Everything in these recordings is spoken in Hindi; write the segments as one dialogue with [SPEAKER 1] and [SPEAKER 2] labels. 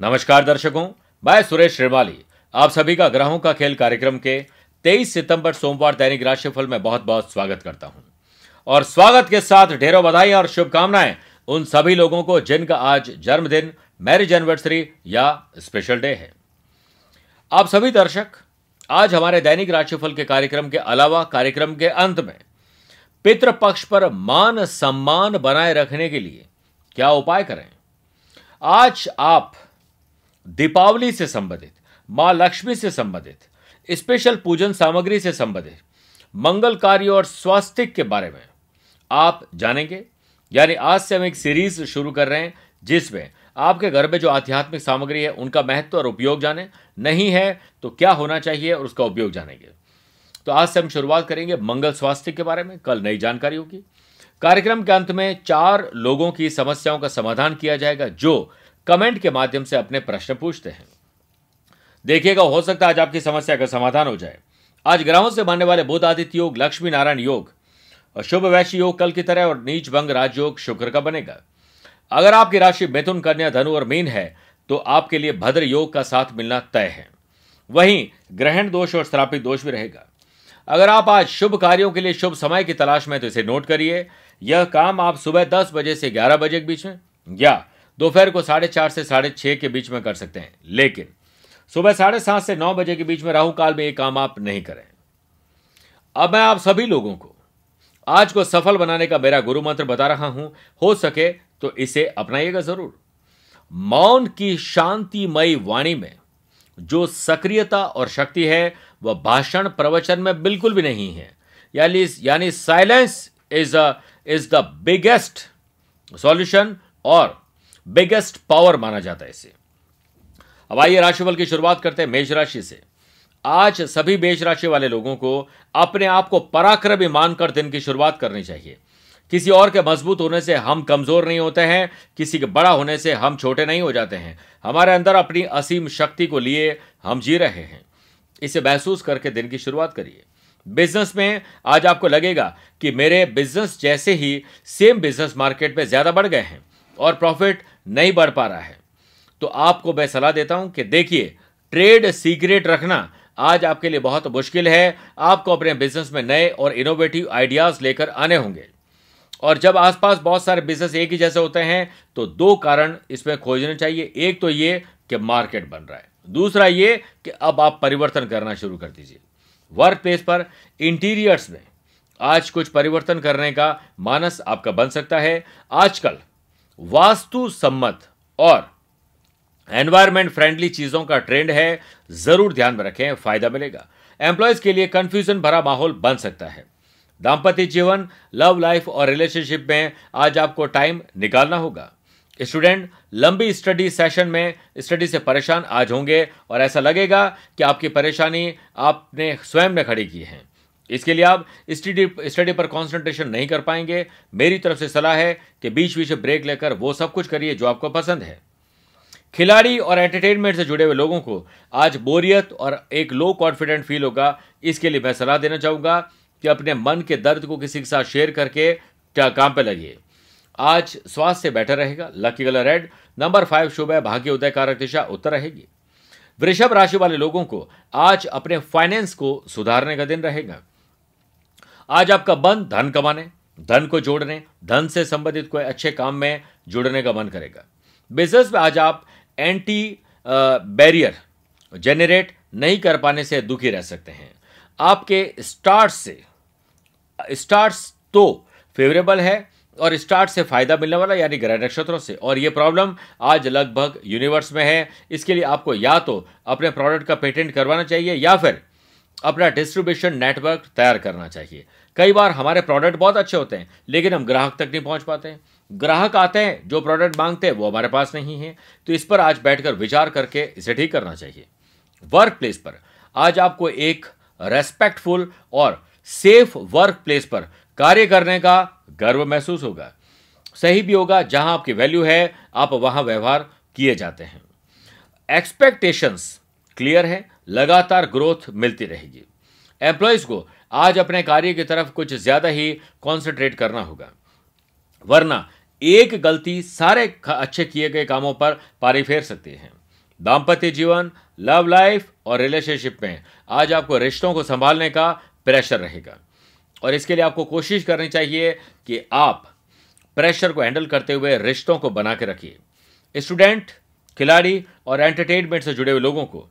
[SPEAKER 1] नमस्कार दर्शकों, मैं सुरेश श्रीवाली आप सभी का ग्रहों का खेल कार्यक्रम के 23 सितंबर सोमवार दैनिक राशिफल में बहुत बहुत स्वागत करता हूँ। और स्वागत के साथ ढेरों बधाई और शुभकामनाएँ उन सभी लोगों को जिनका आज जन्मदिन, मैरिज एनिवर्सरी या स्पेशल डे है। आप सभी दर्शक, आज हमारे दैनिक राशिफल के कार्यक्रम के अलावा कार्यक्रम के अंत में पितृपक्ष पर मान सम्मान बनाए रखने के लिए क्या उपाय करें? आज आप दीपावली से संबंधित, माँ लक्ष्मी से संबंधित स्पेशल पूजन सामग्री से संबंधित, मंगल कार्य और स्वास्थ्य के बारे में आप जानेंगे। यानी आज से हम एक सीरीज़ शुरू कर रहे हैं, जिसमें आपके घर में जो आध्यात्मिक सामग्री है, उनका महत्व और उपयोग जाने। नहीं है तो क्या होना चाहिए और उसका उपयोग जानेंगे। तो आज से हम शुरुआत करेंगे मंगल स्वास्थ्य के बारे में। कल नई जानकारी होगी। कार्यक्रम के अंत में चार लोगों की समस्याओं का समाधान किया जाएगा, जो कमेंट के माध्यम से अपने प्रश्न पूछते हैं। देखिएगा, हो सकता है आज आपकी समस्या का समाधान हो जाए। आज ग्रहों से बनने वाले बुध आदित्य योग, लक्ष्मी नारायण योग और शुभ वैश्य योग कल की तरह और नीच भंग राजयोग शुक्र का बनेगा। अगर आपकी राशि मिथुन, कन्या, धनु और मीन है तो आपके लिए भद्र योग का साथ मिलना तय है। वहीं ग्रहण दोष और श्रापित दोष भी रहेगा। अगर आप आज शुभ कार्यों के लिए शुभ समय की तलाश में तो इसे नोट करिए। यह काम आप सुबह दस बजे से ग्यारह बजे के बीच में या दोपहर को साढ़े चार से साढ़े छह के बीच में कर सकते हैं। लेकिन सुबह साढ़े सात से नौ बजे के बीच में राहु काल में ये काम आप नहीं करें। अब मैं आप सभी लोगों को आज को सफल बनाने का मेरा गुरु मंत्र बता रहा हूँ। हो सके तो इसे अपनाइएगा ज़रूर। मौन की शांतिमयी वाणी में जो सक्रियता और शक्ति है, वह भाषण प्रवचन में बिल्कुल भी नहीं है। यानी यानी silence is is the biggest solution और बिगेस्ट पावर माना जाता है इसे। अब आइए राशिफल की शुरुआत करते हैं मेष राशि से। आज सभी मेष राशि वाले लोगों को अपने आप को पराक्रमी मानकर दिन की शुरुआत करनी चाहिए। किसी और के मज़बूत होने से हम कमज़ोर नहीं होते हैं, किसी के बड़ा होने से हम छोटे नहीं हो जाते हैं। हमारे अंदर अपनी असीम शक्ति को लिए हम जी रहे हैं। इसे महसूस करके दिन की शुरुआत करिए। बिज़नेस में आज आपको लगेगा कि मेरे बिज़नेस जैसे ही सेम बिज़नेस मार्केट में ज़्यादा बढ़ गए हैं और प्रॉफिट नहीं बढ़ पा रहा है। तो आपको मैं सलाह देता हूँ कि देखिए, ट्रेड सीक्रेट रखना आज आपके लिए बहुत मुश्किल है। आपको अपने बिज़नेस में नए और इनोवेटिव आइडियाज़ लेकर आने होंगे। और जब आसपास बहुत सारे बिज़नेस एक ही जैसे होते हैं तो दो कारण इसमें खोजने चाहिए। एक तो ये कि मार्केट बन रहा है। दूसरा ये कि अब आप परिवर्तन करना शुरू कर दीजिए। वर्क प्लेस पर इंटीरियर्स में आज कुछ परिवर्तन करने का मानस आपका बन सकता है। आजकल वास्तु सम्मत और एनवायरमेंट फ्रेंडली चीज़ों का ट्रेंड है, ज़रूर ध्यान में रखें, फ़ायदा मिलेगा। एम्प्लॉयज़ के लिए कंफ्यूजन भरा माहौल बन सकता है। दाम्पत्य जीवन लव लाइफ और रिलेशनशिप में आज आपको टाइम निकालना होगा। स्टूडेंट लंबी स्टडी सेशन में स्टडी से परेशान आज होंगे और ऐसा लगेगा कि आपकी परेशानी आपने, स्वयं ने खड़ी की है। इसके लिए आप स्टडी स्टडी पर कंसंट्रेशन नहीं कर पाएँगे। मेरी तरफ़ से सलाह है कि बीच बीच ब्रेक लेकर वो सब कुछ करिए जो आपको पसंद है। खिलाड़ी और एंटरटेनमेंट से जुड़े हुए लोगों को आज बोरियत और एक लो कॉन्फिडेंट फील होगा। इसके लिए मैं सलाह देना चाहूँगा कि अपने मन के दर्द को किसी के साथ शेयर करके काम पर लगिए। आज स्वास्थ्य से बेटर रहेगा। Lucky colour red number five शुभ है। भाग्य उदय कारक दिशा उत्तर रहेगी। वृषभ राशि वाले लोगों को आज अपने फाइनेंस को सुधारने का दिन रहेगा। आज आपका मन धन कमाने, धन को जोड़ने, धन से संबंधित कोई अच्छे काम में जुड़ने का मन करेगा। बिज़नेस में आज आप एंटी बैरियर जेनरेट नहीं कर पाने से दुखी रह सकते हैं। आपके स्टार्ट से स्टार्ट्स तो फेवरेबल है और स्टार्ट से फ़ायदा मिलने वाला, यानी ग्रह नक्षत्रों से। और ये प्रॉब्लम आज लगभग यूनिवर्स में है। इसके लिए आपको या तो अपने प्रोडक्ट का पेटेंट करवाना चाहिए या फिर अपना डिस्ट्रीब्यूशन नेटवर्क तैयार करना चाहिए। कई बार हमारे प्रोडक्ट बहुत अच्छे होते हैं, लेकिन हम ग्राहक तक नहीं पहुँच पाते हैं। ग्राहक आते हैं, जो प्रोडक्ट मांगते हैं, वो हमारे पास नहीं है। तो इस पर आज बैठकर विचार करके इसे ठीक करना चाहिए। वर्क प्लेस पर आज आपको एक रेस्पेक्टफुल और सेफ़ वर्क प्लेस पर कार्य करने का गर्व महसूस होगा। सही भी होगा, जहाँ आपकी वैल्यू है, आप वहाँ व्यवहार किए जाते हैं। एक्सपेक्टेशंस क्लियर है। लगातार ग्रोथ मिलती रहेगी। एम्प्लॉयज़ को आज अपने कार्य की तरफ़ कुछ ज़्यादा ही कॉन्सेंट्रेट करना होगा। वरना एक गलती सारे अच्छे किए गए कामों पर पारी फेर सकती है। दाम्पत्य जीवन लव लाइफ और रिलेशनशिप में आज आपको रिश्तों को संभालने का प्रेशर रहेगा। और इसके लिए आपको कोशिश करनी चाहिए कि आप प्रेशर को हैंडल करते हुए रिश्तों को बना के रखिए। स्टूडेंट खिलाड़ी और एंटरटेनमेंट से जुड़े हुए लोगों को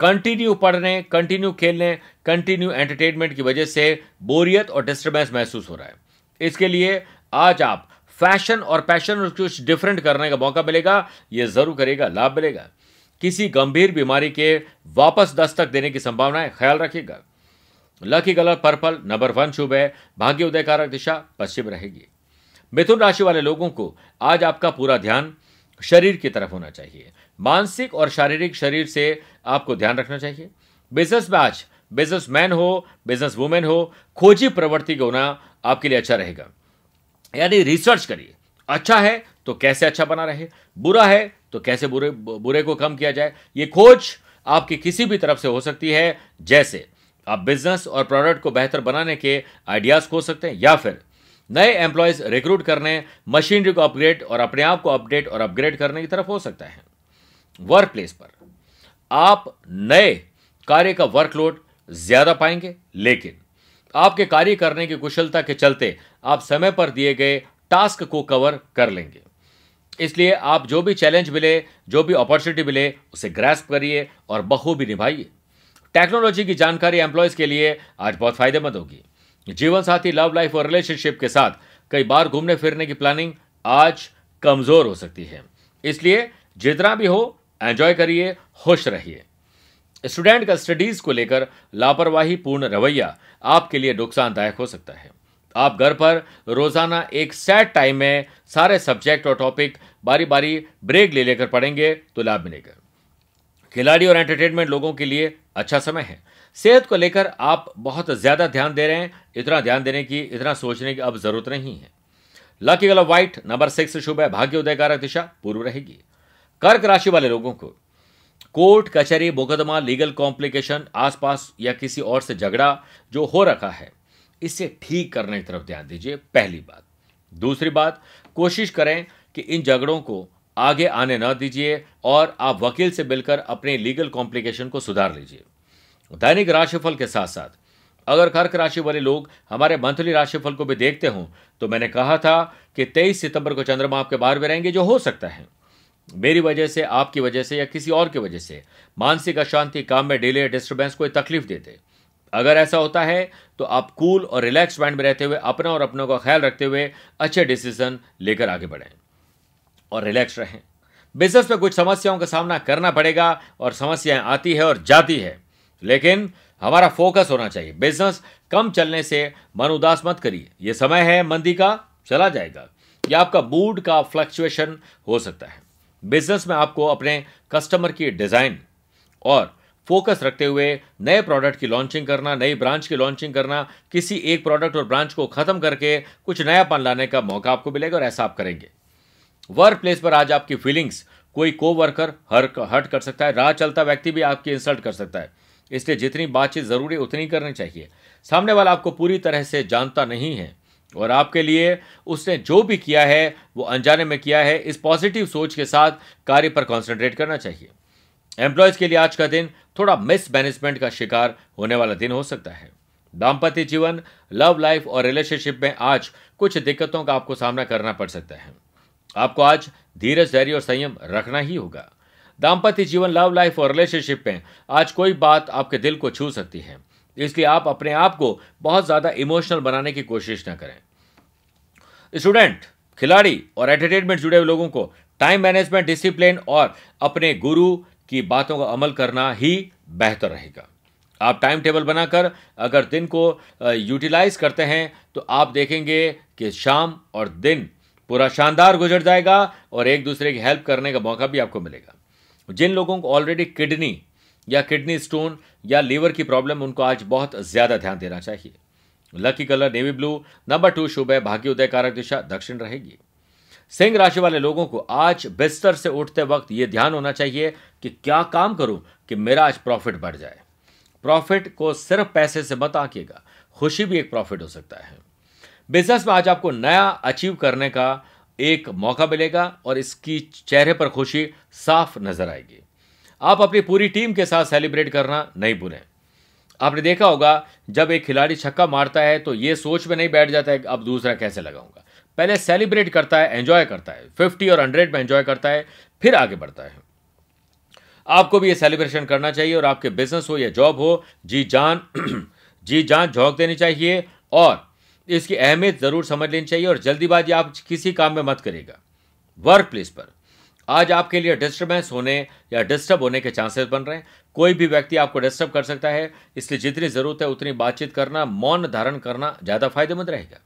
[SPEAKER 1] कंटिन्यू पढ़ने कंटिन्यू खेलने कंटिन्यू एंटरटेनमेंट की वजह से बोरियत और डिस्टर्बेंस महसूस हो रहा है। इसके लिए आज आप फ़ैशन और पैशन कुछ डिफरेंट करने का मौका मिलेगा यह ज़रूर करेगा, लाभ मिलेगा। किसी गंभीर बीमारी के वापस दस्तक देने की संभावना ख्याल रखिएगा। Lucky colour purple number one शुभ है, भाग्य उदय कारक दिशा, पश्चिम रहेगी। मिथुन राशि वाले लोगों को आज आपका पूरा ध्यान शरीर की तरफ़ होना चाहिए। मानसिक और शारीरिक शरीर से आपको ध्यान रखना चाहिए। बिज़नेस में आज बिज़नेस मैन हो बिज़नेस वुमेन हो, खोजी प्रवृत्ति का होना आपके लिए अच्छा रहेगा। यानी रिसर्च करिए। अच्छा है तो कैसे अच्छा बना रहे? बुरा है तो कैसे बुरे बुरे को कम किया जाए? ये खोज आपकी किसी भी तरफ़ से हो सकती है, जैसे आप बिज़नेस और प्रोडक्ट को बेहतर बनाने के आइडियाज़ खो सकते हैं, या फिर नए एम्प्लॉयज़ रिक्रूट करने मशीनरी को अपग्रेड और अपने आप को अपडेट और अपग्रेड करने की तरफ़ हो सकता है। वर्क प्लेस पर, आप नए कार्य का वर्कलोड ज़्यादा पाएँगे, लेकिन आपके कार्य करने की कुशलता के चलते आप समय पर दिए गए टास्क को कवर कर लेंगे। इसलिए आप जो भी चैलेंज मिले, जो भी अपॉर्चुनिटी मिले, उसे ग्रेस्प करिए और बखूबी निभाइए। टेक्नोलॉजी की जानकारी एम्प्लॉयज़ के लिए आज बहुत फ़ायदेमंद होगी। जीवन साथी लव लाइफ और रिलेशनशिप के साथ कई बार घूमने फिरने की प्लानिंग आज कमज़ोर हो सकती है। इसलिए जितना भी हो एंजॉय करिए, खुश रहिए। स्टूडेंट का स्टडीज़ को लेकर लापरवाही पूर्ण रवैया आपके लिए नुकसानदायक हो सकता है। आप घर पर रोज़ाना एक सेट टाइम में सारे सब्जेक्ट और टॉपिक बारी बारी ब्रेक ले लेकर पढ़ेंगे तो लाभ मिलेगा। खिलाड़ी और एंटरटेनमेंट लोगों के लिए अच्छा समय है। सेहत को लेकर आप बहुत ज़्यादा ध्यान दे रहे हैं, इतना ध्यान देने की, इतना सोचने की अब ज़रूरत नहीं है। Lucky colour white number six शुभ है भाग्य उदयकारक दिशा, पूर्व रहेगी। कर्क राशि वाले लोगों को कोर्ट, कचहरी, मुकदमा, लीगल कॉम्प्लिकेशन, आसपास या किसी और से झगड़ा जो हो रखा है, इसे ठीक करने की तरफ़ ध्यान दीजिए, पहली बात। दूसरी बात, कोशिश करें कि इन झगड़ों को आगे आने न दीजिए और आप वकील से मिलकर अपने लीगल कॉम्प्लिकेशन को सुधार लीजिए। दैनिक राशिफल के साथ साथ अगर कर्क राशि वाले लोग हमारे मंथली राशिफल को भी देखते हों तो मैंने कहा था कि 23 सितंबर को चंद्रमा आपके बाहर में रहेंगे, जो हो सकता है। मेरी वजह से, आपकी वजह से या किसी और की वजह से, मानसिक अशांति काम में डिले डिस्टर्बेंस कोई तकलीफ़ देते। अगर ऐसा होता है तो आप कूल और रिलैक्स माइंड में रहते हुए, अपना और अपनों का ख्याल रखते हुए, अच्छे डिसीज़न लेकर आगे बढ़ें और रिलैक्स रहें। बिज़नेस में कुछ समस्याओं का सामना करना पड़ेगा और समस्याएँ आती है और जाती है। लेकिन हमारा फोकस होना चाहिए। बिज़नेस कम चलने से मन उदास मत करिए। यह समय है, मंदी का, चला जाएगा। या आपका मूड का फ्लक्चुएशन हो सकता है। बिज़नेस में आपको अपने कस्टमर की डिज़ाइन और फोकस रखते हुए नए प्रोडक्ट की लॉन्चिंग करना, नई ब्रांच की लॉन्चिंग करना, किसी एक प्रोडक्ट और ब्रांच को खत्म करके कुछ नयापन लाने का मौका आपको मिलेगा और ऐसा आप करेंगे। वर्क प्लेस पर आज आपकी फीलिंग्स कोई को वर्कर हर हर्ट कर सकता है, राह चलता व्यक्ति भी आपकी इंसल्ट कर सकता है। इसलिए जितनी बातचीत ज़रूरी उतनी करनी चाहिए। सामने वाला आपको पूरी तरह से जानता नहीं है। और आपके लिए उसने जो भी किया है, वो अनजाने में किया है, इस पॉजिटिव सोच के साथ कार्य पर कॉन्सेंट्रेट करना चाहिए। एम्प्लॉयज़ के लिए आज का दिन थोड़ा मिस मैनेजमेंट का शिकार होने वाला दिन हो सकता है। दाम्पत्य जीवन लव लाइफ और रिलेशनशिप में आज कुछ दिक्कतों का आपको सामना करना पड़ सकता है। आपको आज धीरज, धैर्य और संयम रखना ही होगा। दाम्पत्य जीवन लव लाइफ और रिलेशनशिप में आज कोई बात आपके दिल को छू सकती है। इसलिए आप अपने आप को बहुत ज़्यादा इमोशनल बनाने की कोशिश ना करें। स्टूडेंट खिलाड़ी और एंटरटेनमेंट जुड़े हुए लोगों को टाइम मैनेजमेंट डिसिप्लिन और अपने गुरु की बातों का अमल करना ही बेहतर रहेगा। आप टाइम टेबल बनाकर अगर दिन को यूटिलाइज करते हैं तो आप देखेंगे कि शाम और दिन पूरा शानदार गुजर जाएगा और एक दूसरे की हेल्प करने का मौका भी आपको मिलेगा। जिन लोगों को ऑलरेडी किडनी या किडनी स्टोन या लीवर की प्रॉब्लम उनको आज बहुत ज़्यादा ध्यान देना चाहिए। Lucky colour navy blue number two शुभ है भाग्य उदय कारक दिशा, दक्षिण रहेगी। सिंह राशि वाले लोगों को आज बिस्तर से उठते वक्त यह ध्यान होना चाहिए कि क्या काम करूँ कि मेरा आज प्रॉफिट बढ़ जाए। प्रॉफिट को सिर्फ़ पैसे से मत आंकिएगा, खुशी भी एक प्रॉफिट हो सकता है। बिज़नेस में आज आपको नया अचीव करने का एक मौका मिलेगा और इसकी चेहरे पर खुशी साफ़ नज़र आएगी। आप अपनी पूरी टीम के साथ सेलिब्रेट करना नहीं भूलें। आपने देखा होगा, जब एक खिलाड़ी छक्का मारता है तो ये सोच में नहीं बैठ जाता है कि अब दूसरा कैसे लगाऊँगा। पहले सेलिब्रेट करता है, एंजॉय करता है। फिफ्टी और हंड्रेड में एंजॉय करता है, फिर आगे बढ़ता है। आपको भी ये सेलिब्रेशन करना चाहिए, और आपके बिज़नेस हो या जॉब हो, जी जान जी जान झोंक देनी चाहिए, और इसकी अहमियत ज़रूर समझ लेनी चाहिए, और जल्दीबाजी आप किसी काम में मत करेगा वर्क प्लेस पर। आज आपके लिए डिस्टर्बेंस होने या डिस्टर्ब होने के चांसेस बन रहे हैं। कोई भी व्यक्ति आपको डिस्टर्ब कर सकता है, इसलिए जितनी ज़रूरत है उतनी बातचीत करना, मौन धारण करना ज़्यादा फ़ायदेमंद रहेगा।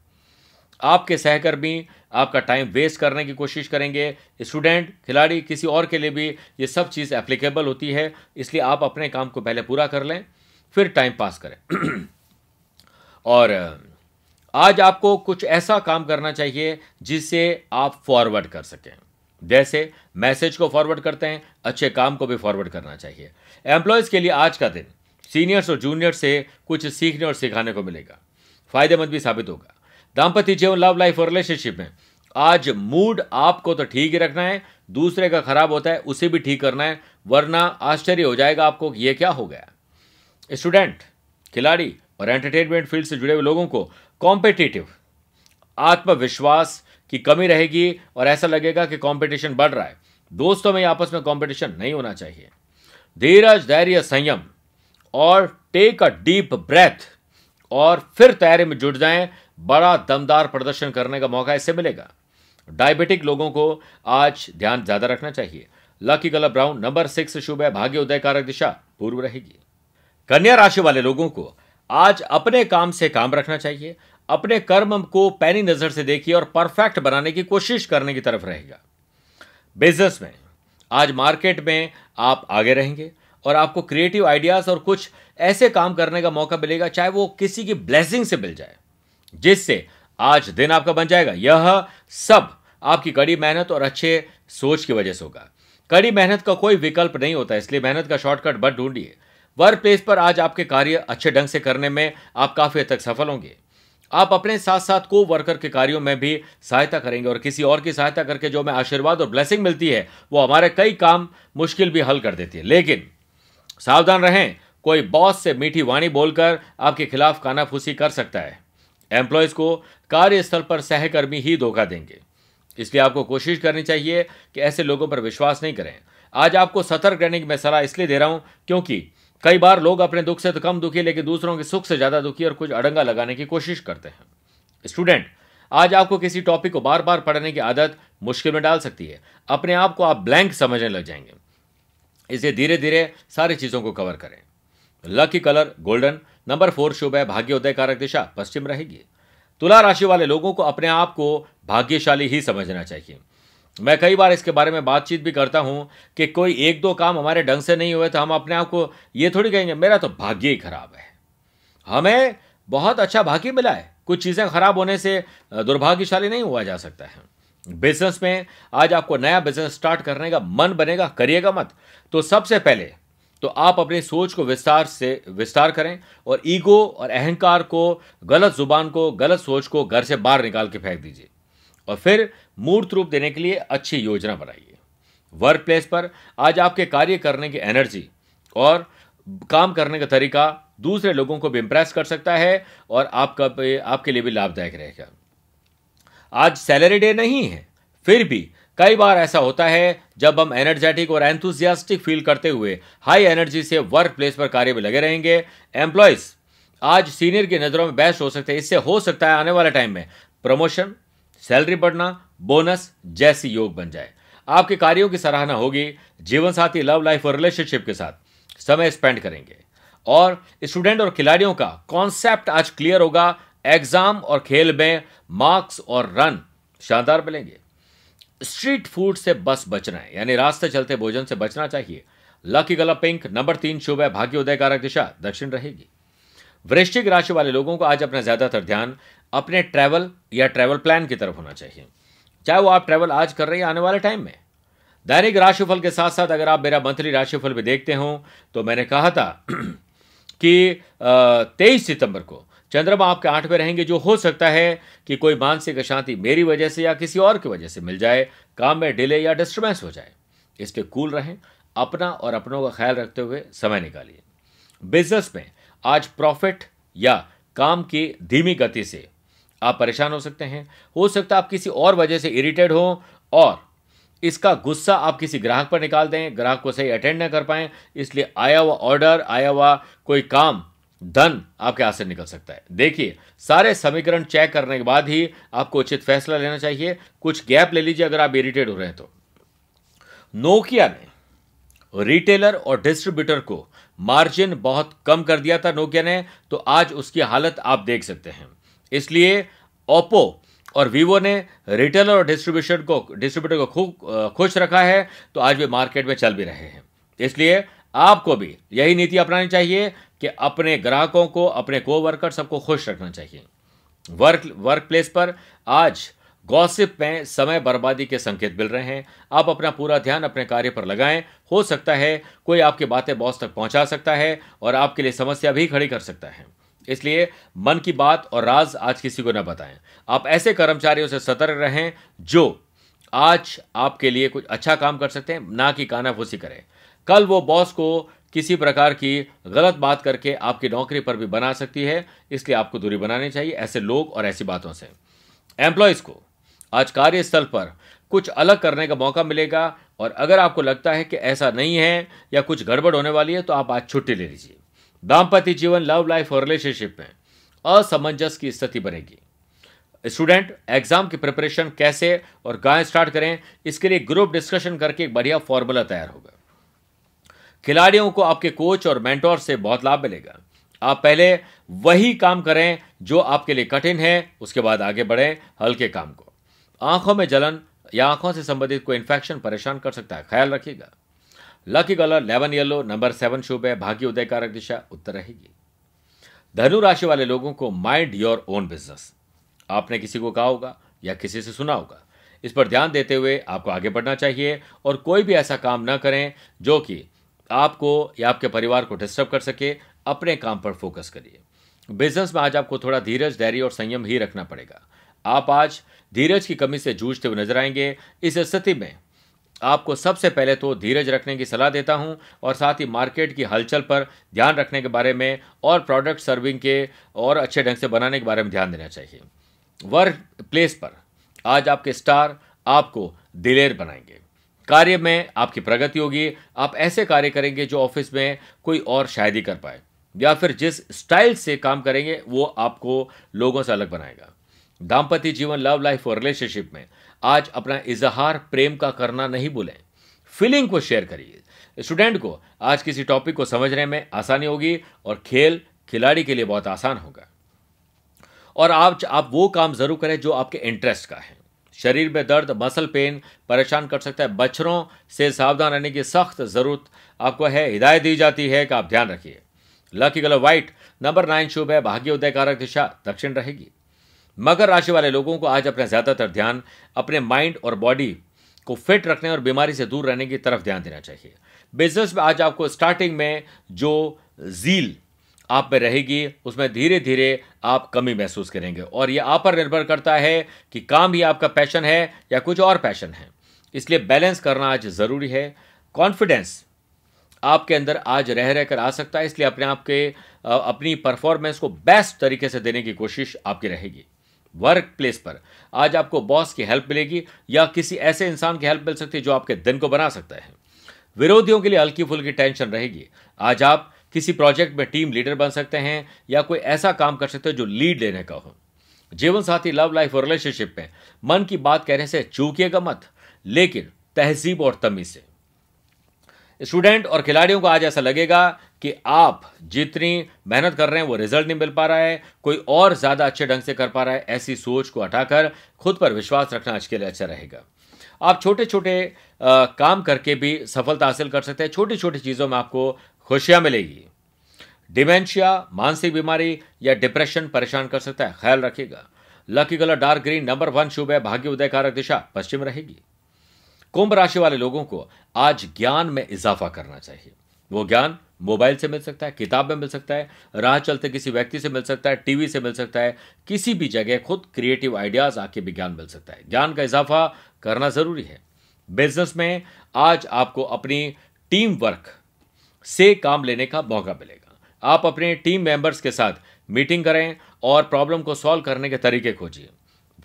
[SPEAKER 1] आपके सहकर्मी आपका टाइम वेस्ट करने की कोशिश करेंगे। स्टूडेंट, खिलाड़ी, किसी और के लिए भी ये सब चीज़ एप्लीकेबल होती है, इसलिए आप अपने काम को पहले पूरा कर लें, फिर टाइम पास करें। और, आज आपको कुछ ऐसा काम करना चाहिए जिससे आप फॉरवर्ड कर सकें। जैसे मैसेज को फॉरवर्ड करते हैं, अच्छे काम को भी फॉरवर्ड करना चाहिए। एम्प्लॉयज़ के लिए आज का दिन सीनियर्स और जूनियर्स से कुछ सीखने और सिखाने को मिलेगा। फ़ायदेमंद भी साबित होगा। दाम्पत्य जीवन लव लाइफ और रिलेशनशिप में। आज मूड आपको तो ठीक ही रखना है, दूसरे का खराब होता है, उसे भी ठीक करना है, वरना आश्चर्य हो जाएगा आपको कि ये क्या हो गया। स्टूडेंट खिलाड़ी और एंटरटेनमेंट फ़ील्ड से जुड़े हुए लोगों को कॉम्पिटिटिव आत्मविश्वास की कमी रहेगी और ऐसा लगेगा कि कंपटीशन बढ़ रहा है। दोस्तों में आपस में कंपटीशन नहीं होना चाहिए। धीरज, धैर्य, संयम और टेक अ डीप ब्रेथ और फिर तैयारी में जुट जाएँ। बड़ा दमदार प्रदर्शन करने का मौका इससे मिलेगा। डायबिटिक लोगों को आज ध्यान ज़्यादा रखना चाहिए। Lucky colour brown number six शुभ है, भाग्य उदय कारक दिशा पूर्व रहेगी। कन्या राशि वाले लोगों को आज अपने काम से काम रखना चाहिए। अपने कर्म को पैनी नज़र से देखिए और परफेक्ट बनाने की कोशिश करने की तरफ़ रहेगा। बिज़नेस में, आज मार्केट में आप आगे रहेंगे और आपको क्रिएटिव आइडियाज़ और कुछ ऐसे काम करने का मौका मिलेगा, चाहे वो किसी की ब्लेसिंग से मिल जाए, जिससे आज दिन आपका बन जाएगा। यह सब आपकी कड़ी मेहनत और अच्छे सोच की वजह से होगा। कड़ी मेहनत का कोई विकल्प नहीं होता, इसलिए मेहनत का शॉर्टकट बट ढूंढिए। वर्क प्लेस पर आज आपके कार्य अच्छे ढंग से करने में आप काफ़ी हद तक सफल होंगे। आप अपने साथ साथ को वर्कर के कार्यों में भी सहायता करेंगे और किसी और की सहायता करके जो हमें आशीर्वाद और ब्लेसिंग मिलती है, वो हमारे कई काम मुश्किल भी हल कर देती है। लेकिन सावधान रहें, कोई बॉस से मीठी वाणी बोलकर आपके खिलाफ कानाफूसी कर सकता है। एम्प्लॉयज़ को कार्यस्थल पर सहकर्मी ही धोखा देंगे। इसलिए आपको कोशिश करनी चाहिए कि ऐसे लोगों पर विश्वास नहीं करें। आज आपको सतर्क रहने की मैं सलाह इसलिए दे रहा हूँ, क्योंकि कई बार लोग अपने दुख से तो कम दुखी, लेकिन दूसरों के सुख से ज़्यादा दुखी और कुछ अड़ंगा लगाने की कोशिश करते हैं। स्टूडेंट, आज आपको किसी टॉपिक को बार बार पढ़ने की आदत मुश्किल में डाल सकती है। अपने आप को आप ब्लैंक समझने लग जाएँगे। इसे धीरे धीरे सारी चीज़ों को कवर करें। Lucky colour, golden, number four शुभ है भाग्योदय कारक दिशा, पश्चिम रहेगी। तुला राशि वाले लोगों को अपने आप को भाग्यशाली ही समझना चाहिए। मैं कई बार इसके बारे में बातचीत भी करता हूँ कि कोई एक दो काम हमारे ढंग से नहीं हुए तो हम अपने आप को ये थोड़ी कहेंगे, मेरा तो भाग्य ही खराब है। हमें बहुत अच्छा भाग्य मिला है। कुछ चीज़ें खराब होने से दुर्भाग्यशाली नहीं हुआ जा सकता है। बिज़नेस में आज आपको नया बिज़नेस स्टार्ट करने का मन बनेगा, करिएगा मत। तो सबसे पहले तो आप अपनी सोच को विस्तार से, विस्तार करें और ईगो और अहंकार को, गलत ज़ुबान को, गलत सोच को घर से बाहर निकाल के फेंक दीजिए। और फिर मूर्त रूप देने के लिए अच्छी योजना बनाइए। वर्क प्लेस पर आज आपके कार्य करने की एनर्जी और काम करने का तरीका दूसरे लोगों को भी इंप्रेस कर सकता है और आपका आपके लिए भी लाभदायक रहेगा। आज सैलरी डे नहीं है, फिर भी कई बार ऐसा होता है, जब हम एनर्जेटिक और एंथुजियास्टिक फील करते हुए हाई एनर्जी से वर्क प्लेस पर कार्य में लगे रहेंगे। एम्प्लॉयज़ आज सीनियर की नज़रों में बेस्ट हो सकते हैं, इससे हो सकता है आने वाले टाइम में प्रमोशन सैलरी बढ़ना, बोनस जैसी योग बन जाए। आपके कार्यों की सराहना होगी जीवन साथी लव लाइफ और रिलेशनशिप के साथ। समय स्पेंड करेंगे। और स्टूडेंट और खिलाड़ियों का कॉन्सेप्ट आज क्लियर होगा एग्ज़ाम और खेल में मार्क्स और रन शानदार मिलेंगे। स्ट्रीट फ़ूड से बस बचना है, यानी रास्ते चलते भोजन से बचना चाहिए। लकी गला पिंक नंबर तीन शुभ है भाग्योदय कारक दिशा, दक्षिण रहेगी। वृश्चिक राशि वाले लोगों को आज अपना ज़्यादातर ध्यान अपने ट्रैवल या ट्रैवल प्लान की तरफ़ होना चाहिए। चाहे वो आप ट्रैवल आज कर रहे हैं आने वाले टाइम में। दैनिक राशिफल के साथ साथ अगर आप मेरा मंथली राशिफल भी देखते हो तो मैंने कहा था कि तेईस सितंबर को चंद्रमा आपके आठ में रहेंगे, जो हो सकता है कि कोई मानसिक अशांति मेरी वजह से या किसी और की वजह से मिल जाए, काम में डिले या डिस्टर्बेंस हो जाए। इसके कूल रहें, अपना और अपनों का ख्याल रखते हुए समय निकालिए। बिज़नेस में आज प्रॉफिट या काम की धीमी गति से आप परेशान हो सकते हैं, हो सकता है आप किसी और वजह से इरिटेड हो, और इसका गुस्सा आप किसी ग्राहक पर निकाल दें, ग्राहक को सही अटेंड ना कर पाएँ, इसलिए आया हुआ ऑर्डर आया हुआ कोई काम, धन आपके हाथ से निकल सकता है। देखिए, सारे समीकरण चेक करने के बाद ही आपको उचित फैसला लेना चाहिए। कुछ गैप ले लीजिए अगर आप इरिटेड हो रहे हैं तो। नोकिया ने रिटेलर और डिस्ट्रीब्यूटर को मार्जिन बहुत कम कर दिया था नोकिया ने तो आज उसकी हालत आप देख सकते हैं। इसलिए ओप्पो और वीवो ने रिटेलर और डिस्ट्रीब्यूशन को डिस्ट्रीब्यूटर को खूब खुश रखा है तो आज वे मार्केट में चल भी रहे हैं। इसलिए आपको भी यही नीति अपनानी चाहिए कि अपने ग्राहकों को, अपने को वर्कर सबको खुश रखना चाहिए। वर्क वर्क प्लेस पर आज गॉसिप में समय बर्बादी के संकेत मिल रहे हैं। आप अपना पूरा ध्यान अपने कार्य पर लगाएँ। हो सकता है कोई आपकी बातें बॉस तक पहुँचा सकता है और आपके लिए समस्या भी खड़ी कर सकता है। इसलिए मन की बात और राज आज किसी को न बताएँ। आप ऐसे कर्मचारियों से सतर्क रहें जो आज आपके लिए कुछ अच्छा काम कर सकते हैं, ना कि कानाफूसी करें। कल वो बॉस को किसी प्रकार की गलत बात करके आपकी नौकरी पर भी बना सकती है, इसलिए आपको दूरी बनानी चाहिए, ऐसे लोग और ऐसी बातों से। एम्प्लॉयज़ को आज कार्यस्थल पर कुछ अलग करने का मौका मिलेगा और अगर आपको लगता है कि ऐसा नहीं है या कुछ गड़बड़ होने वाली है तो आप आज छुट्टी ले लीजिए। दाम्पत्य जीवन लव लाइफ और रिलेशनशिप में असमंजस की स्थिति बनेगी। स्टूडेंट एग्ज़ाम की प्रिपरेशन कैसे और कहाँ स्टार्ट करें, इसके लिए ग्रुप डिस्कशन करके एक बढ़िया फॉर्मूला तैयार होगा। खिलाड़ियों को आपके कोच और मेंटोर से बहुत लाभ मिलेगा। आप पहले वही काम करें जो आपके लिए कठिन है, उसके बाद आगे बढ़ें हल्के काम को। आँखों में जलन या आँखों से संबंधित कोई इन्फेक्शन परेशान कर सकता है, ख्याल रखिएगा। Lucky colour lemon yellow number seven शुभ है भाग्य उदय कारक दिशा, उत्तर रहेगी। धनु राशि वाले लोगों को माइंड योर ओन बिज़नेस आपने किसी को कहा होगा या किसी से सुना होगा। इस पर ध्यान देते हुए आपको आगे बढ़ना चाहिए और कोई भी ऐसा काम न करें जो कि आपको या आपके परिवार को डिस्टर्ब कर सके। अपने काम पर फोकस करिए। बिज़नेस में आज आपको थोड़ा धीरज, धैर्य और संयम ही रखना पड़ेगा। आप आज धीरज की कमी से जूझते हुए नज़र आएँगे। इस स्थिति में आपको सबसे पहले तो धीरज रखने की सलाह देता हूँ और साथ ही मार्केट की हलचल पर ध्यान रखने के बारे में और प्रोडक्ट सर्विंग के और अच्छे ढंग से बनाने के बारे में ध्यान देना चाहिए। वर्क प्लेस पर आज आपके स्टार आपको दिलेर बनाएँगे। कार्य में आपकी प्रगति होगी। आप ऐसे कार्य करेंगे जो ऑफ़िस में कोई और शायद ही कर पाए। या फिर जिस स्टाइल से काम करेंगे, वो आपको लोगों से अलग बनाएगा। दाम्पत्य जीवन लव लाइफ और रिलेशनशिप में आज अपना इजहार प्रेम का करना नहीं भूलें। फीलिंग को शेयर करिए। स्टूडेंट को आज किसी टॉपिक को समझने में आसानी होगी और खेल खिलाड़ी के लिए बहुत आसान होगा। और आप आप वो काम ज़रूर करें जो आपके इंटरेस्ट का है। शरीर में दर्द मसल पेन परेशान कर सकता है। बच्चरों से सावधान रहने की सख्त ज़रूरत आपको है, हिदायत दी जाती है कि आप ध्यान रखिए। Lucky colour white number nine शुभ है भाग्य उदय कारक दिशा, दक्षिण रहेगी। मकर राशि वाले लोगों को आज अपना ज़्यादातर ध्यान अपने माइंड और बॉडी को फिट रखने और बीमारी से दूर रहने की तरफ़ ध्यान देना चाहिए। बिज़नेस में आज आपको स्टार्टिंग में जो जील आप में रहेगी, उसमें धीरे धीरे आप कमी महसूस करेंगे। और ये आप पर निर्भर करता है कि काम ही आपका पैशन है या कुछ और पैशन है। इसलिए बैलेंस करना आज ज़रूरी है। कॉन्फिडेंस आपके अंदर आज रह रहकर आ सकता है, इसलिए अपने आप के अपनी परफॉर्मेंस को बेस्ट तरीके से देने की कोशिश आपकी रहेगी। वर्क प्लेस पर। आज आपको बॉस की हेल्प मिलेगी या किसी ऐसे इंसान की हेल्प मिल सकती है जो आपके दिन को बना सकता है। विरोधियों के लिए हल्की फुल्की टेंशन रहेगी। आज आप किसी प्रोजेक्ट में टीम लीडर बन सकते हैं या कोई ऐसा काम कर सकते हो जो लीड लेने का हो। जीवन साथी लव लाइफ और रिलेशनशिप में मन की बात कहने से चूकिएगा मत, लेकिन तहजीब और तमीज से। स्टूडेंट और खिलाड़ियों को आज ऐसा लगेगा कि आप जितनी मेहनत कर रहे हैं, वो रिज़ल्ट नहीं मिल पा रहा है, कोई और ज़्यादा अच्छे ढंग से कर पा रहा है, ऐसी सोच को हटाकर खुद पर विश्वास रखना आज के लिए अच्छा रहेगा। आप छोटे छोटे काम करके भी सफलता हासिल कर सकते हैं। छोटी छोटी चीज़ों में आपको खुशियाँ मिलेगी। डिमेंशिया, मानसिक बीमारी या डिप्रेशन परेशान कर सकता है, ख्याल रखिएगा। Lucky colour, dark green, number one शुभ है, भाग्य उदय कारक दिशा, पश्चिम रहेगी। कुंभ राशि वाले लोगों को आज ज्ञान में इजाफा करना चाहिए। वो ज्ञान मोबाइल से मिल सकता है, किताब में मिल सकता है, राह चलते किसी व्यक्ति से मिल सकता है, टीवी से मिल सकता है, किसी भी जगह खुद क्रिएटिव आइडियाज़ आके भी ज्ञान मिल सकता है। ज्ञान का इजाफा करना ज़रूरी है। बिज़नेस में आज आपको अपनी टीम वर्क से काम लेने का मौका मिलेगा। आप अपने टीम मेंबर्स के साथ मीटिंग करें और प्रॉब्लम को सॉल्व करने के तरीके खोजिए।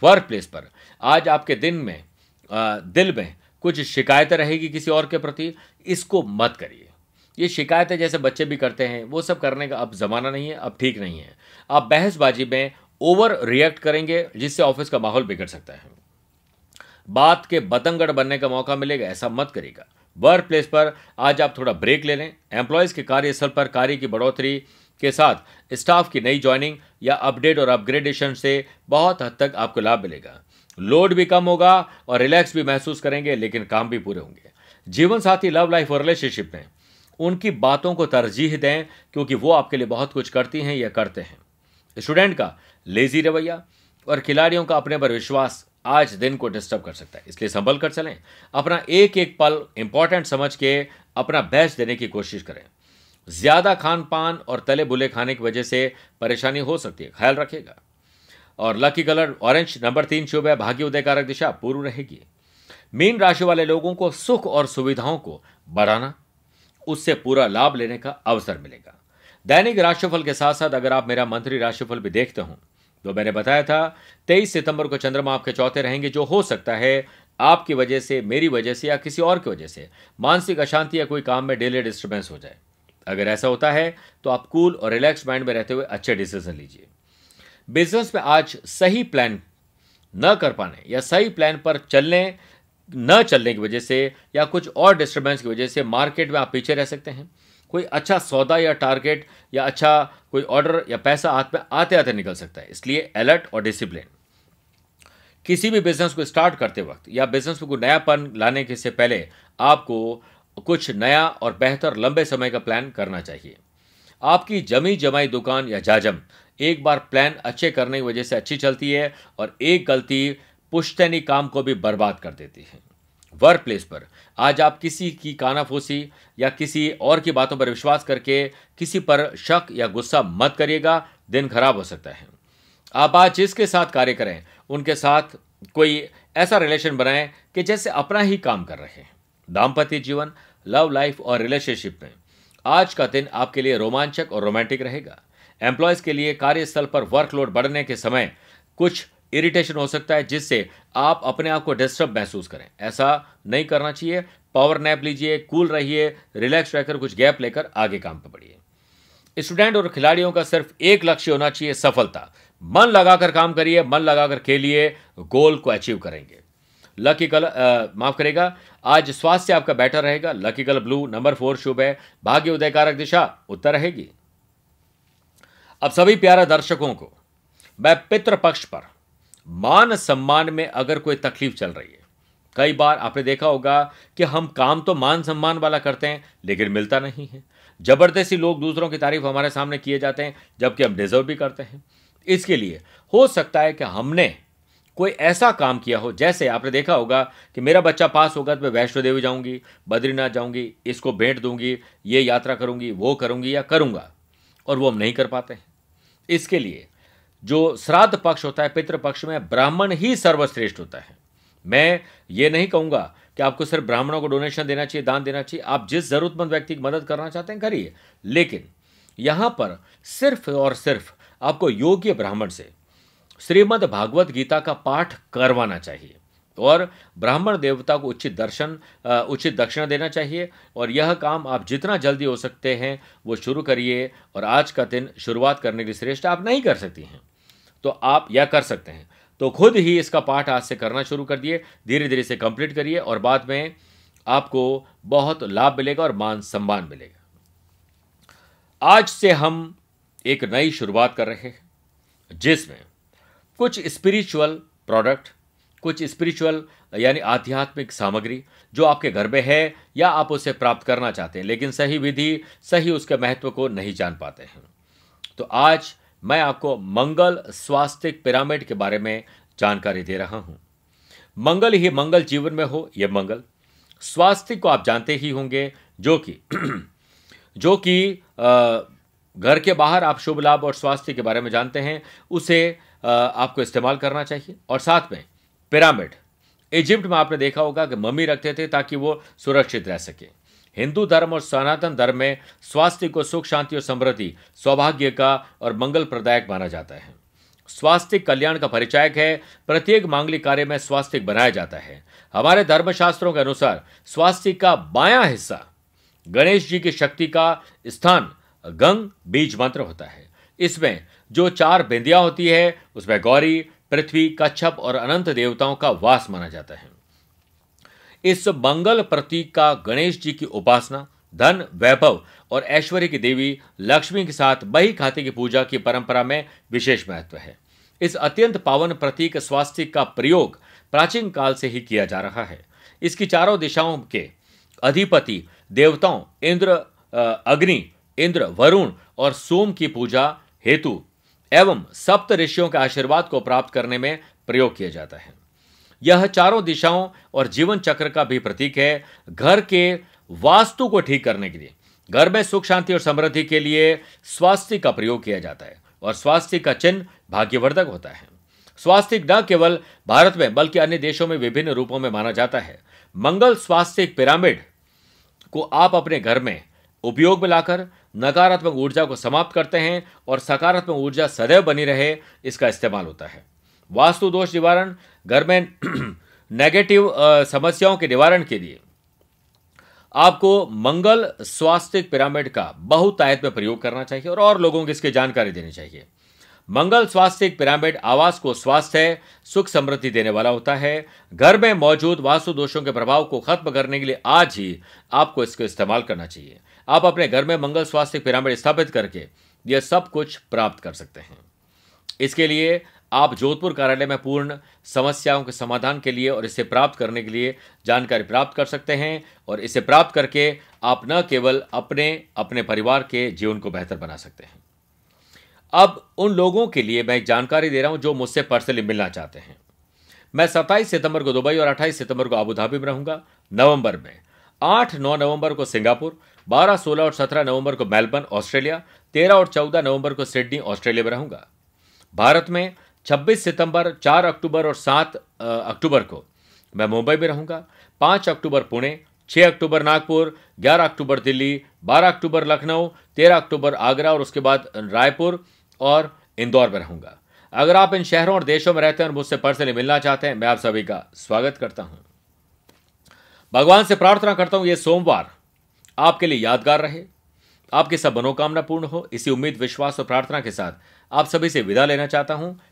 [SPEAKER 1] वर्क प्लेस पर आज आपके दिन में दिल में कुछ शिकायतें रहेगी किसी और के प्रति, इसको मत करिए। ये शिकायतें जैसे बच्चे भी करते हैं, वो सब करने का अब ज़माना नहीं है, अब ठीक नहीं है। आप बहसबाजी में ओवर रिएक्ट करेंगे, जिससे ऑफ़िस का माहौल बिगड़ सकता है। बात के बतंगड़ बनने का मौका मिलेगा, ऐसा मत करेगा वर्क प्लेस पर आज आप थोड़ा ब्रेक ले लें। एम्प्लॉयज़ के कार्यस्थल पर कार्य की बढ़ोतरी के साथ स्टाफ की नई ज्वाइनिंग या अपडेट और अपग्रेडेशन से बहुत हद तक आपको लाभ मिलेगा। लोड भी कम होगा और रिलैक्स भी महसूस करेंगे, लेकिन काम भी पूरे होंगे। जीवन साथी लव लाइफ और रिलेशनशिप में उनकी बातों को तरजीह दें, क्योंकि वो आपके लिए बहुत कुछ करती हैं, या करते हैं। स्टूडेंट का लेजी रवैया और खिलाड़ियों का अपने पर विश्वास आज दिन को डिस्टर्ब कर सकता है। इसलिए संभल कर चलें। अपना एक एक पल इंपॉर्टेंट समझ के अपना बेस्ट देने की कोशिश करें। ज़्यादा खान पान और तले बुले खाने की वजह से परेशानी हो सकती है। ख्याल रखेगा और लकी कलर ऑरेंज नंबर तीन शुभ है, भाग्य उदय कारक दिशा पूर्व रहेगी। मीन राशि वाले लोगों को सुख और सुविधाओं को बढ़ाना उससे पूरा लाभ लेने का अवसर मिलेगा। दैनिक राशिफल के साथ साथ अगर आप मेरा मंत्री राशिफल भी देखते हो तो मैंने बताया था, तेईस सितंबर को चंद्रमा आपके चौथे रहेंगे, जो हो सकता है आपकी वजह से, मेरी वजह से या किसी और की वजह से मानसिक अशांति या कोई काम में डेली डिस्टर्बेंस हो जाए। अगर ऐसा होता है तो आप कूल और रिलैक्स माइंड में रहते हुए अच्छे डिसीज़न लीजिए। बिज़नेस में आज सही प्लान न कर पाने या सही प्लान पर चलने न चलने की वजह से या कुछ और डिस्टर्बेंस की वजह से मार्केट में आप पीछे रह सकते हैं। कोई अच्छा सौदा या टारगेट या अच्छा कोई ऑर्डर या पैसा हाथ में आते आते निकल सकता है। इसलिए अलर्ट और डिसिप्लिन किसी भी बिज़नेस को स्टार्ट करते वक्त या बिज़नेस में कोई नयापन लाने के से पहले आपको कुछ नया और बेहतर लंबे समय का प्लान करना चाहिए। आपकी जमी जमाई दुकान या जाजम एक बार प्लान अच्छे करने की वजह से अच्छी चलती है और एक गलती पुश्तैनी काम को भी बर्बाद कर देती है। वर्क प्लेस पर आज आप किसी की कानाफूसी या किसी और की बातों पर विश्वास करके किसी पर शक या गुस्सा मत करिएगा, दिन खराब हो सकता है। आप आज जिसके साथ कार्य करें, उनके साथ कोई ऐसा रिलेशन बनाएँ कि जैसे अपना ही काम कर रहे हैं। दाम्पत्य जीवन, लव लाइफ और रिलेशनशिप में आज का दिन आपके लिए रोमांचक और रोमांटिक रहेगा। एम्प्लॉयज़ के लिए कार्यस्थल पर वर्कलोड बढ़ने के समय कुछ इरिटेशन हो सकता है जिससे आप अपने आप को डिस्टर्ब महसूस करें। ऐसा नहीं करना चाहिए। पावर नैप लीजिए कूल रहिए रिलैक्स रहकर कुछ गैप लेकर आगे काम पर बढ़िए। स्टूडेंट और खिलाड़ियों का सिर्फ़ एक लक्ष्य होना चाहिए, सफलता। मन लगाकर काम करिए, मन लगाकर खेलिए गोल को अचीव करेंगे। लकी कलर माफ़ करेगा, आज स्वास्थ्य आपका बेटर रहेगा। Lucky colour blue number four शुभ है। भाग्य उदयकारक दिशा, उत्तर रहेगी। अब सभी प्यारे दर्शकों को, मैं पितृ पक्ष पर मान सम्मान में अगर कोई तकलीफ़ चल रही है। कई बार आपने देखा होगा कि हम काम तो मान सम्मान वाला करते हैं, लेकिन मिलता नहीं है। ज़बरदस्ती लोग दूसरों की तारीफ़ हमारे सामने किए जाते हैं, जबकि हम डिजर्व भी करते हैं। इसके लिए हो सकता है कि हमने कोई ऐसा काम किया हो, जैसे आपने देखा होगा कि मेरा बच्चा पास होगा तो मैं वैष्णो देवी जाऊँगी, बद्रीनाथ जाऊँगी, इसको भेंट दूँगी, ये यात्रा करूँगी, वो करूँगी या करूँगा, और वो हम नहीं कर पाते हैं। इसके लिए जो श्राद्ध पक्ष होता है पितृ पक्ष में ब्राह्मण ही सर्वश्रेष्ठ होता है। मैं ये नहीं कहूँगा कि आपको सिर्फ़ ब्राह्मणों को डोनेशन देना चाहिए, दान देना चाहिए, आप जिस जरूरतमंद व्यक्ति की मदद करना चाहते हैं, करिए। लेकिन यहाँ पर सिर्फ़ और सिर्फ़ आपको योग्य ब्राह्मण से श्रीमद् भागवत गीता का पाठ करवाना चाहिए और ब्राह्मण देवता को उचित दर्शन उचित दक्षिणा देना चाहिए और यह काम आप जितना जल्दी हो सकते हैं, वो शुरू करिए और आज का दिन शुरुआत करने की श्रेष्ठ आप नहीं कर सकती हैं। तो आप यह कर सकते हैं। तो खुद ही इसका पाठ आज से करना शुरू कर दिए धीरे धीरे से कंप्लीट करिए और बाद में आपको बहुत लाभ मिलेगा और मान सम्मान मिलेगा। आज से हम एक नई शुरुआत कर रहे हैं, जिसमें कुछ स्पिरिचुअल प्रोडक्ट कुछ स्पिरिचुअल यानी आध्यात्मिक सामग्री जो आपके घर में है या आप उसे प्राप्त करना चाहते हैं, लेकिन सही विधि, सही उसके महत्व को नहीं जान पाते हैं। तो आज मैं आपको मंगल स्वास्थ्य पिरामिड के बारे में जानकारी दे रहा हूँ। मंगल ही मंगल जीवन में हो यह मंगल। स्वास्थ्य को आप जानते ही होंगे, जो कि जो कि घर के बाहर आप शुभ लाभ और स्वास्थ्य के बारे में जानते हैं, उसे आपको इस्तेमाल करना चाहिए। और साथ में पिरामिड। इजिप्ट में आपने देखा होगा कि मम्मी रखते थे ताकि वो सुरक्षित रह सके। हिंदू धर्म और सनातन धर्म में स्वास्थ्य को सुख, शांति और समृद्धि सौभाग्य का और मंगल प्रदायक माना जाता है। स्वास्थ्य कल्याण का परिचायक है। प्रत्येक मांगलिक कार्य में स्वास्थ्य बनाया जाता है। हमारे धर्मशास्त्रों के अनुसार स्वास्थ्य का बायां हिस्सा गणेश जी की शक्ति का स्थान गंग बीज मंत्र होता है। इसमें जो चार बिंदियाँ होती है, उसमें गौरी, पृथ्वी, कच्छप और अनंत देवताओं का वास माना जाता है। इस मंगल प्रतीक का गणेश जी की उपासना, धन, वैभव और ऐश्वर्य की देवी लक्ष्मी के साथ बही खाते की पूजा की परंपरा में विशेष महत्व है। इस अत्यंत पावन प्रतीक स्वास्थ्य का प्रयोग प्राचीन काल से ही किया जा रहा है। इसकी चारों दिशाओं के अधिपति देवताओं, इंद्र अग्नि, इंद्र, वरुण और सोम की पूजा हेतु एवं सप्त ऋषियों के आशीर्वाद को प्राप्त करने में प्रयोग किया जाता है। यह चारों दिशाओं और जीवन चक्र का भी प्रतीक है घर के वास्तु को ठीक करने के लिए। घर में सुख, शांति और समृद्धि के लिए स्वास्थ्य का प्रयोग किया जाता है और स्वास्थ्य का चिन्ह भाग्यवर्धक होता है। स्वास्थ्य न केवल भारत में, बल्कि अन्य देशों में विभिन्न रूपों में माना जाता है। मंगल स्वास्थ्य पिरामिड को आप अपने घर में उपयोग में लाकर नकारात्मक ऊर्जा को समाप्त करते हैं और सकारात्मक ऊर्जा सदैव बनी रहे, इसका इस्तेमाल होता है। वास्तु दोष निवारण घर में नेगेटिव समस्याओं के निवारण के लिए आपको मंगल स्वास्थ्य पिरामिड का बहुतायत में प्रयोग करना चाहिए और और लोगों को इसकी जानकारी देनी चाहिए। मंगल स्वास्थ्य पिरामिड आवास को स्वास्थ्य सुख समृद्धि देने वाला होता है। घर में मौजूद वास्तु दोषों के प्रभाव को खत्म करने के लिए आज ही आपको इसको इस्तेमाल करना चाहिए। आप अपने घर में मंगल स्वास्थ्य पिरामिड स्थापित करके यह सब कुछ प्राप्त कर सकते हैं। इसके लिए आप जोधपुर कार्यालय में पूर्ण समस्याओं के समाधान के लिए और इसे प्राप्त करने के लिए जानकारी प्राप्त कर सकते हैं और इसे प्राप्त करके आप न केवल अपने अपने परिवार के जीवन को बेहतर बना सकते हैं। अब उन लोगों के लिए मैं एक जानकारी दे रहा हूँ जो मुझसे पर्सनली मिलना चाहते हैं। मैं 27 सितंबर को दुबई और 28 सितंबर को अबू धाबी में रहूँगा, नवंबर में। 8 9 नवंबर को सिंगापुर 12 16 और 17 नवंबर को मेलबर्न, ऑस्ट्रेलिया 13 और 14 नवंबर को सिडनी, ऑस्ट्रेलिया में रहूँगा। भारत में 26 सितंबर 4 अक्टूबर और 7 अक्टूबर को। मैं मुंबई में रहूँगा। 5 अक्टूबर पुणे 6 अक्टूबर नागपुर 11 अक्टूबर दिल्ली 12 अक्टूबर लखनऊ 13 अक्टूबर आगरा और उसके बाद रायपुर और इंदौर में रहूँगा। अगर आप इन शहरों और देशों में रहते हैं और मुझसे पर्सनली मिलना चाहते हैं, मैं आप सभी का स्वागत करता हूँ। भगवान से प्रार्थना करता हूँ, ये सोमवार आपके लिए यादगार रहे। आपकी सब मनोकामना पूर्ण हो। इसी उम्मीद, विश्वास और प्रार्थना के साथ आप सभी से विदा लेना चाहता हूँ।